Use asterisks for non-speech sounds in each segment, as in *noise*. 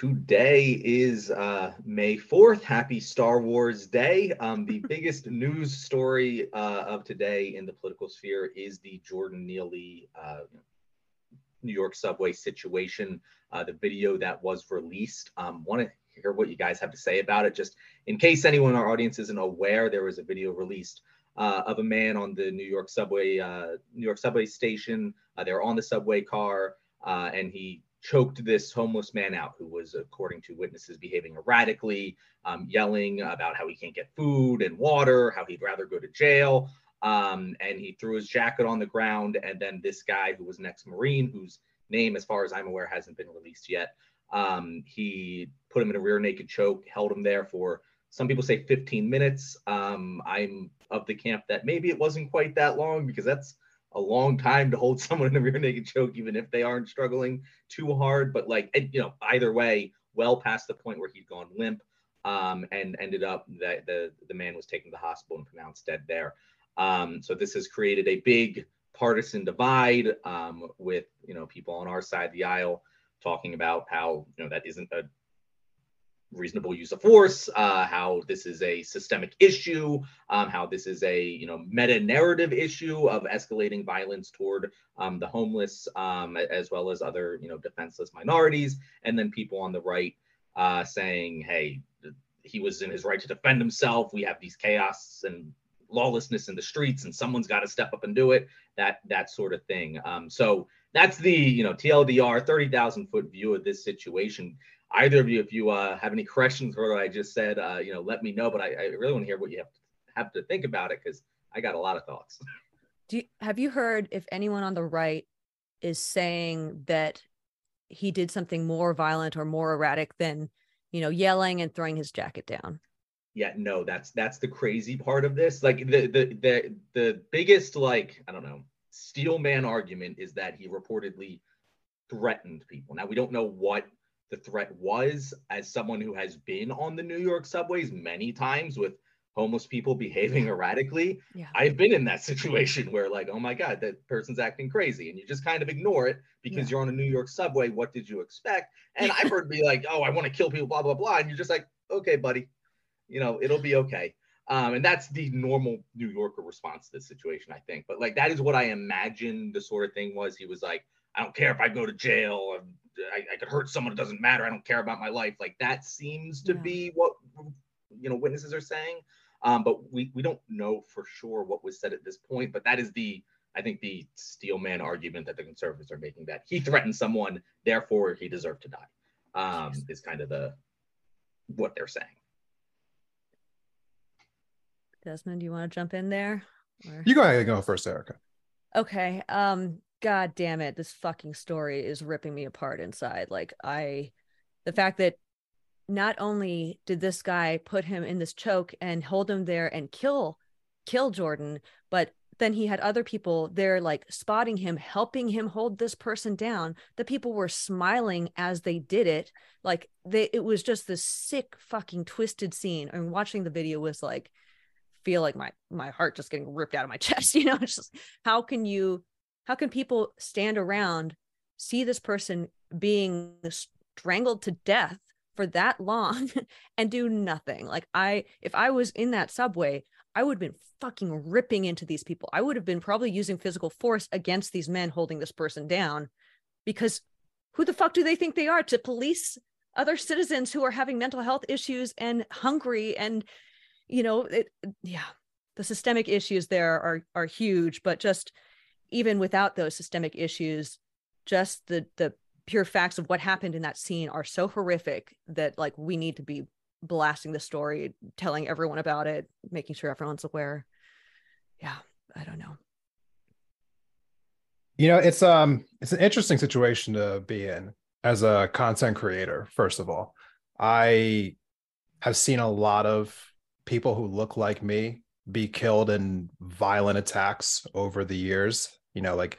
today is uh, May 4th. Happy Star Wars Day. Um, the *laughs* biggest news story uh, of today in the political sphere is the Jordan Neely uh, New York subway situation. Uh, the video that was released. Um, Want to hear what you guys have to say about it? Just in case anyone in our audience isn't aware, there was a video released uh, of a man on the New York subway, uh, New York subway station. they're on the subway car, and he choked this homeless man out who was, according to witnesses, behaving erratically, um, yelling about how he can't get food and water, how he'd rather go to jail. Um, and he threw his jacket on the ground. And then this guy, who was an ex Marine, whose name, as far as I'm aware, hasn't been released yet, um, he put him in a rear naked choke, held him there for some people say 15 minutes. Um, I'm of the camp that maybe it wasn't quite that long because that's a long time to hold *laughs* someone in a rear naked choke, even if they aren't struggling too hard. But like, you know, either way, well past the point where he'd gone limp, um, and ended up that the the man was taken to the hospital and pronounced dead there. Um, so this has created a big partisan divide um, with you know people on our side of the aisle talking about how you know that isn't a reasonable use of force, uh, how this is a systemic issue, um, how this is a you know meta narrative issue of escalating violence toward um, the homeless, um, as well as other you know defenseless minorities, and then people on the right uh, saying, hey, he was in his right to defend himself. We have these chaos and lawlessness in the streets, and someone's got to step up and do it. That that sort of thing. Um, so that's the you know TLDR, thirty thousand foot view of this situation either of you, if you uh, have any questions for what I just said, uh, you know, let me know. But I, I really want to hear what you have to, have to think about it because I got a lot of thoughts. *laughs* Do you, have you heard if anyone on the right is saying that he did something more violent or more erratic than, you know, yelling and throwing his jacket down? Yeah, no, that's that's the crazy part of this. Like the the the the biggest like I don't know steel man argument is that he reportedly threatened people. Now we don't know what the threat was as someone who has been on the New York subways many times with homeless people behaving erratically. Yeah. I've been in that *laughs* situation where like, oh my God, that person's acting crazy. And you just kind of ignore it because yeah. you're on a New York subway. What did you expect? And I've heard be like, oh, I want to kill people, blah, blah, blah. And you're just like, okay, buddy, you know, it'll be okay. Um, and that's the normal New Yorker response to this situation, I think. But like that is what I imagine the sort of thing was. He was like, I don't care if I go to jail. I, I could hurt someone. It doesn't matter. I don't care about my life. Like that seems to yeah. be what you know witnesses are saying. Um, but we we don't know for sure what was said at this point. But that is the I think the steelman argument that the conservatives are making that he threatened someone, therefore he deserved to die. Um, is kind of the what they're saying. Desmond, do you want to jump in there? Or... You go ahead and go first, Erica. Okay. Um, god damn it this fucking story is ripping me apart inside. Like i the fact that not only did this guy put him in this choke and hold him there and kill kill jordan but then he had other people there like spotting him helping him hold this person down. The people were smiling as they did it. Like they it was just this sick fucking twisted scene. And watching the video was like feel like my my heart just getting ripped out of my *laughs* chest you know? It's just how can you how can people stand around see this person being strangled to death for that long *laughs* and do nothing? Like i if i was in that subway i would have been fucking ripping into these people. I would have been probably using physical force against these men holding this person down because who the fuck do they think they are to police other citizens who are having mental health issues and hungry and you know it yeah the systemic issues there are are huge but just even without those systemic issues just the the pure facts of what happened in that scene are so horrific that like we need to be blasting the story telling everyone about it making sure everyone's aware. Yeah i don't know. You know it's um it's an interesting situation to be in as a content creator first of all. I have seen a lot of people who look like me be killed in violent attacks over the years. You know, like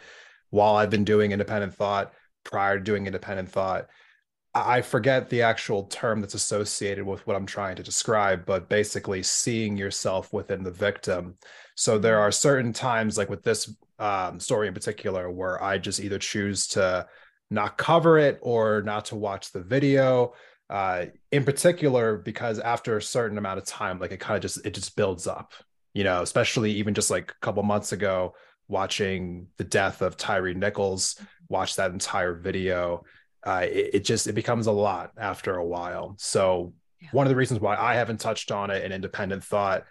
while I've been doing independent thought, prior to doing independent thought, I forget the actual term that's associated with what I'm trying to describe, but basically seeing yourself within the victim. So there are certain times, like with this um, story in particular, where I just either choose to not cover it or not to watch the video uh, in particular because after a certain amount of time like it kind of just it just builds up you know especially even just like a couple months ago watching the death of Tyre Nichols watch that entire video uh, it, it, just it becomes a lot after a while so yeah. one of the reasons why i haven't touched on it in independent thought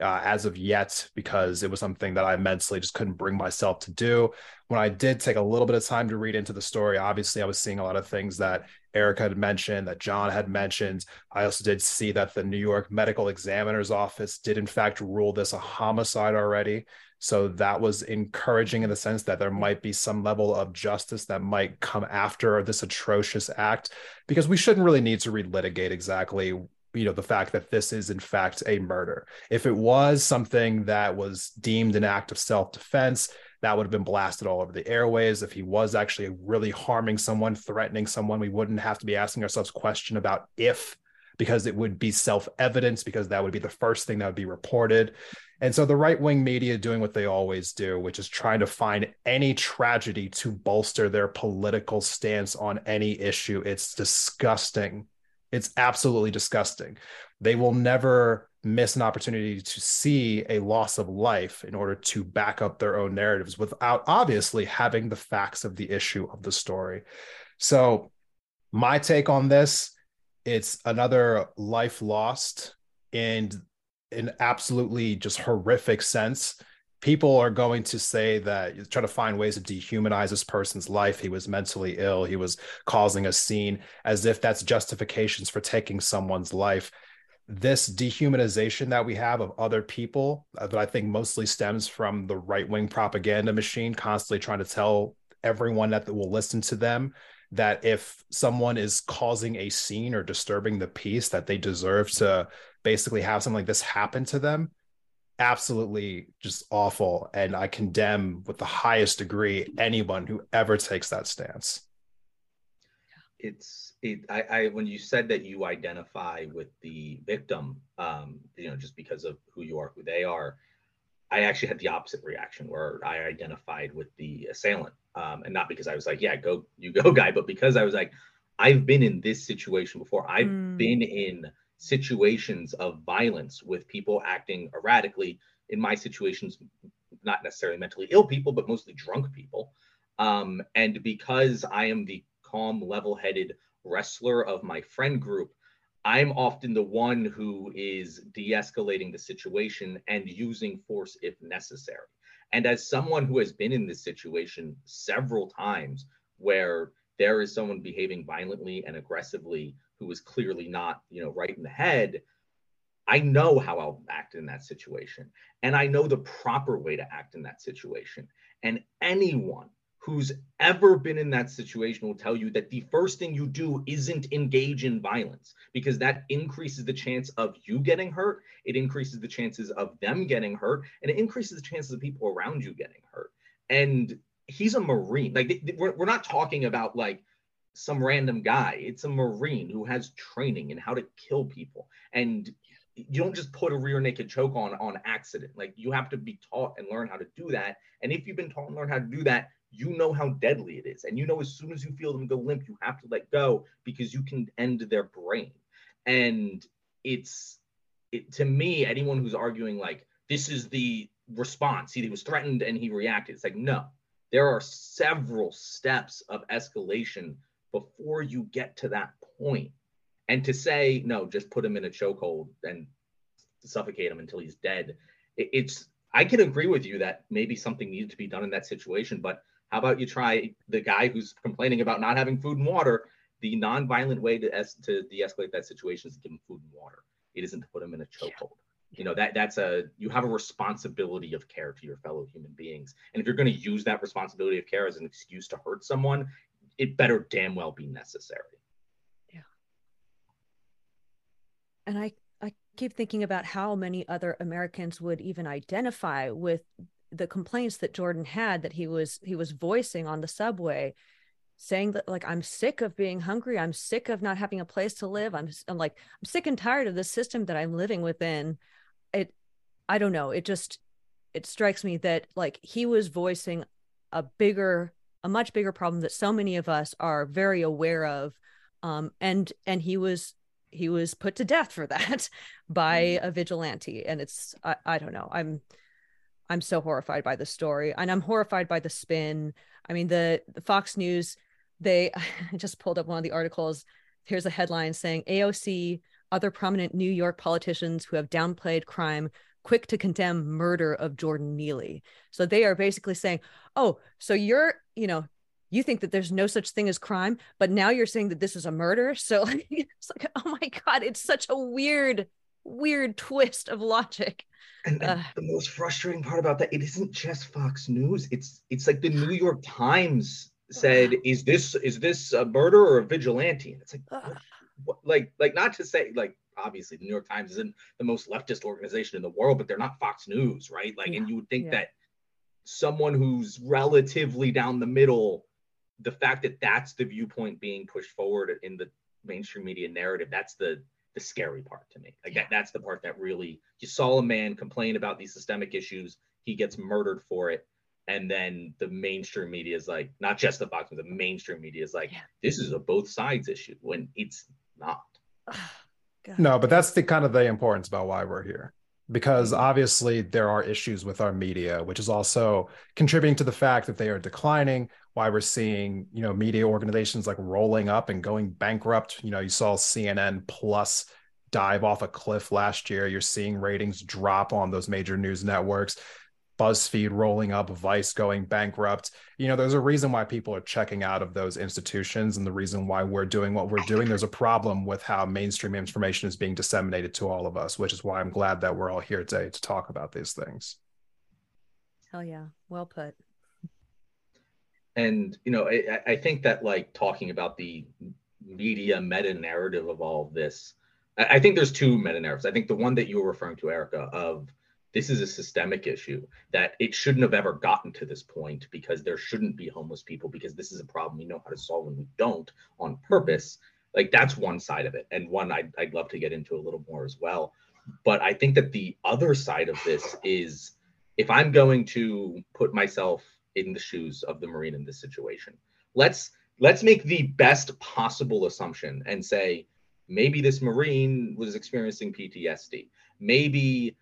uh, as of yet because it was something that I mentally just couldn't bring myself to do. When I did take a little bit of time to read into the story, obviously I was seeing a lot of things that Eric had mentioned, that John had mentioned. I also did see that the New York Medical Examiner's Office did, in fact, rule this a homicide already. So that was encouraging in the sense that there might be some level of justice that might come after this atrocious act, because we shouldn't really need to relitigate exactly you know the fact that this is in fact a murder if it was something that was deemed an act of self-defense that would have been blasted all over the airways. If he was actually really harming someone threatening someone we wouldn't have to be asking ourselves question about if because it would be self-evident because that would be the first thing that would be reported. And so the right-wing media doing what they always do which is trying to find any tragedy to bolster their political stance on any issue. It's disgusting. It's absolutely disgusting. They will never miss an opportunity to see a loss of life in order to back up their own narratives without obviously having the facts of the issue of the story. So, my take on this it's another life lost in an absolutely just horrific sense. People are going to say that you try to find ways to dehumanize this person's life. He was mentally ill. He was causing a scene as if that's justifications for taking someone's life this dehumanization that we have of other people uh, that i think mostly stems from the right-wing propaganda machine constantly trying to tell everyone that will listen to them that if someone is causing a scene or disturbing the peace that they deserve to basically have something like this happen to them. Absolutely just awful and i condemn with the highest degree anyone who ever takes that stance. It's it I, I when you said that you identify with the victim um you know just because of who you are who they are i actually had the opposite reaction where i identified with the assailant um and not because i was like yeah go you go *laughs* guy but because i was like i've been in this situation before i've mm. been in situations of violence with people acting erratically. In my situations, not necessarily mentally ill people, but mostly drunk people. Um, and because I am the calm, level headed wrestler of my friend group, I'm often the one who is de escalating the situation and using force if necessary. And as someone who has been in this situation several times where there is someone behaving violently and aggressively who is clearly not, you know, right in the head, I know how I'll act in that situation. And I know the proper way to act in that situation. And anyone who's ever been in that situation will tell you that the first thing you do isn't engage in violence because that increases the chance of you getting hurt. It increases the chances of them getting hurt and it increases the chances of people around you getting hurt. And he's a Marine. Like, we're, we're not talking about like, some random guy. It's a Marine who has training in how to kill people. And you don't just put a rear naked choke on on accident. Like you have to be taught and learn how to do that. And if you've been taught and learned how to do that, you know how deadly it is. And you know as soon as you feel them go limp, you have to let go because you can end their brain. And it's it to me, anyone who's arguing like this is the response, he was threatened and he reacted. It's like, no, there are several steps of escalation before you get to that point. And to say, no, just put him in a chokehold and suffocate him until he's dead. It's, I can agree with you that maybe something needed to be done in that situation, but how about you try the guy who's complaining about not having food and water? The non-violent way to, es- to de-escalate that situation is to give him food and water. It isn't to put him in a chokehold. Yeah. You know that that's a you have a responsibility of care to your fellow human beings, and if you're going to use that responsibility of care as an excuse to hurt someone, it better damn well be necessary. Yeah. And I I keep thinking about how many other Americans would even identify with the complaints that Jordan had that he was he was voicing on the subway saying that like I'm sick of being hungry, I'm sick of not having a place to live. I'm I'm like I'm sick and tired of the system that I'm living within. It I don't know, it just it strikes me that like he was voicing a bigger a much bigger problem that so many of us are very aware of um, and and he was he was put to death for *laughs* that by mm. a vigilante and it's I, I don't know i'm i'm so horrified by the story and i'm horrified by the spin. I mean the, the fox news they *laughs* just pulled up one of the articles. Here's a headline saying aoc other prominent new york politicians who have downplayed crime quick to condemn murder of jordan neely. So they are basically saying oh so you're you know you think that there's no such thing as crime, but now you're saying that this is a murder. *laughs* So it's like, oh my God, it's such a weird, weird twist of logic. And, uh, the most frustrating part about that, it isn't just Fox News. It's it's like the New York Times said, "Is this is this a murder or a vigilante?" And it's like, what, what, like like not to say like obviously the New York Times isn't the most leftist organization in the world, but they're not Fox News, right? Like, yeah, and you would think yeah. that someone who's relatively down the middle the fact that that's the viewpoint being pushed forward in the mainstream media narrative that's the the scary part to me. Like that that's the part that really you saw a man complain about these systemic issues he gets murdered for it and then the mainstream media is like not just the fox but the mainstream media is like yeah. this is a both sides issue when it's not. No but that's the kind of the importance about why we're here because mm-hmm. obviously there are issues with our media which is also contributing to the fact that they are declining why we're seeing you know media organizations like rolling up and going bankrupt. You know you saw cnn plus dive off a cliff last year. You're seeing ratings drop on those major news networks BuzzFeed rolling up, Vice going bankrupt. You know, there's a reason why people are checking out of those institutions and the reason why we're doing what we're doing. There's a problem with how mainstream information is being disseminated to all of us, which is why I'm glad that we're all here today to talk about these things. Hell yeah. Well put. And, you know, I, I think that like talking about the media meta narrative of all of this, I, I think there's two meta narratives. I think the one that you were referring to, Erica, of this is a systemic issue that it shouldn't have ever gotten to this point because there shouldn't be homeless people because this is a problem we know how to solve and we don't on purpose. Like that's one side of it and one I'd, I'd love to get into a little more as well. But i think that the other side of this is if i'm going to put myself in the shoes of the marine in this situation let's let's make the best possible assumption and say maybe this marine was experiencing ptsd maybe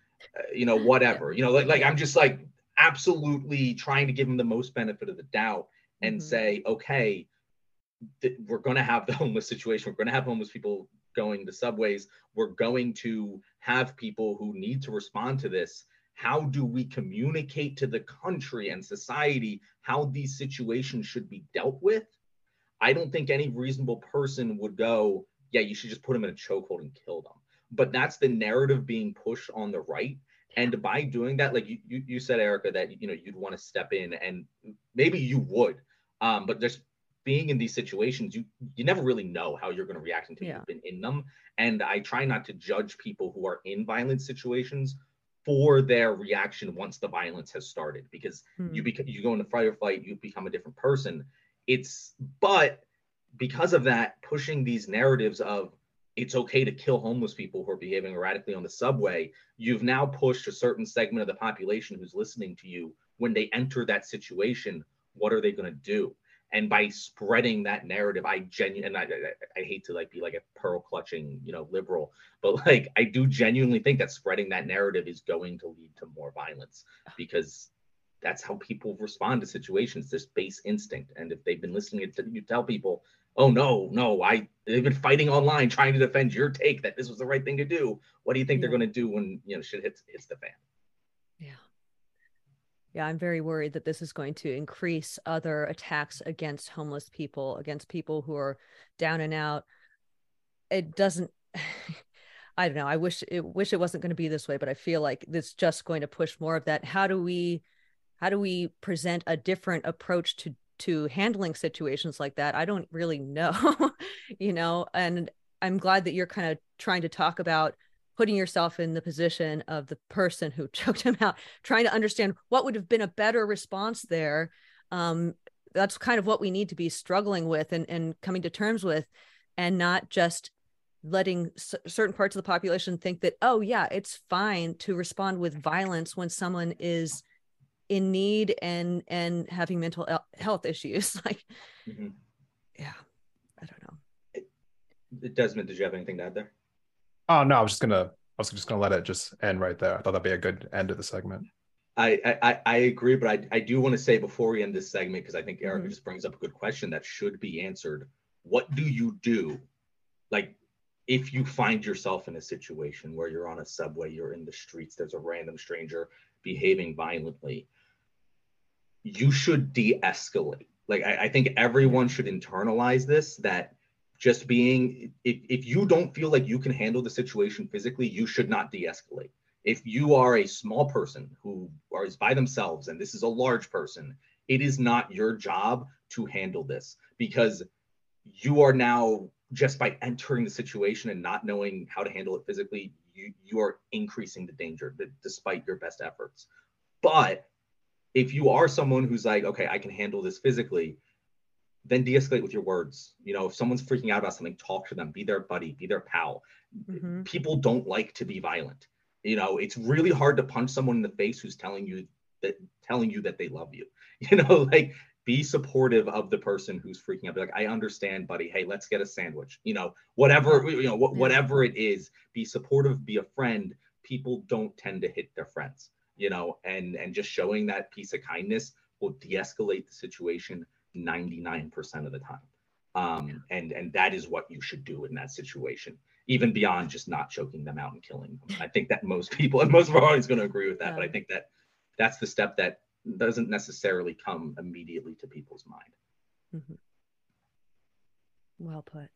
you know, whatever. You know, like like I'm just like absolutely trying to give him the most benefit of the doubt and mm-hmm. say, okay, th- we're going to have the *laughs* homeless situation. We're going to have homeless people going to subways. We're going to have people who need to respond to this. How do we communicate to the country and society how these situations should be dealt with? I don't think any reasonable person would go, yeah, you should just put them in a chokehold and kill them but that's the narrative being pushed on the right and by doing that like you, you, you said erica that you know you'd want to step in and maybe you would um, but just being in these situations you you never really know how you're going to react until yeah. you've been in them and i try not to judge people who are in violent situations for their reaction once the violence has started because hmm. you become you go into fight or flight you become a different person it's but because of that pushing these narratives of it's okay to kill homeless people who are behaving erratically on the subway, you've now pushed a certain segment of the population who's listening to you. When they enter that situation, what are they going to do? And by spreading that narrative, I genuinely, and I, I, I, hate to like be like a pearl clutching, you know, liberal, but like I do genuinely think that spreading that narrative is going to lead to more violence because that's how people respond to situations. This base instinct, and if they've been listening to you tell people oh no, no, I they've been fighting online trying to defend your take that this was the right thing to do. What do you think yeah. they're going to do when you know shit hits hits the fan? Yeah. Yeah, I'm very worried that this is going to increase other attacks against homeless people, against people who are down and out. It doesn't *sighs* I don't know. I wish it wish it wasn't going to be this way, but I feel like it's just going to push more of that. How do we how do we present a different approach to to handling situations like that i don't really know *laughs* you know and i'm glad that you're kind of trying to talk about putting yourself in the position of the person who *laughs* choked him out trying to understand what would have been a better response there. Um, that's kind of what we need to be struggling with and, and coming to terms with and not just letting c- certain parts of the population think that oh yeah it's fine to respond with violence when someone is in need and and having mental health issues *laughs* like mm-hmm. yeah i don't know desmond did you have anything to add there oh no i was just gonna i was just gonna let it just end right there i thought that'd be a good end of the segment I, I, I agree, but I, I do want to say before we end this segment, because I think Eric mm-hmm. just brings up a good question that should be answered. What do you do? Like, if you find yourself in a situation where you're on a subway, you're in the streets, there's a random stranger behaving violently, you should de escalate. Like, I, I think everyone should internalize this that just being, if, if you don't feel like you can handle the situation physically, you should not de escalate if you are a small person who is by themselves and this is a large person, it is not your job to handle this because you are now just by entering the situation and not knowing how to handle it physically, you, you are increasing the danger despite your best efforts. But if you are someone who's like, okay, I can handle this physically, then de-escalate with your words. You know, if someone's freaking out about something, talk to them, be their buddy, be their pal. Mm-hmm. People don't like to be violent. You know, it's really hard to punch someone in the face who's telling you that telling you that they love you. *laughs* You know, like be supportive of the person who's freaking out. Be like, I understand, buddy. Hey, let's get a sandwich. You know, whatever you know, wh- whatever it is. Be supportive. Be a friend. People don't tend to hit their friends. You know, and and just showing that piece of kindness will de-escalate the situation 99% of the time. Um, and and that is what you should do in that situation even beyond just not choking them out and killing them. I think that most people and *laughs* most of our audience going to agree with that, yeah. but I think that that's the step that doesn't necessarily come immediately to people's mind. Mm-hmm. Well put.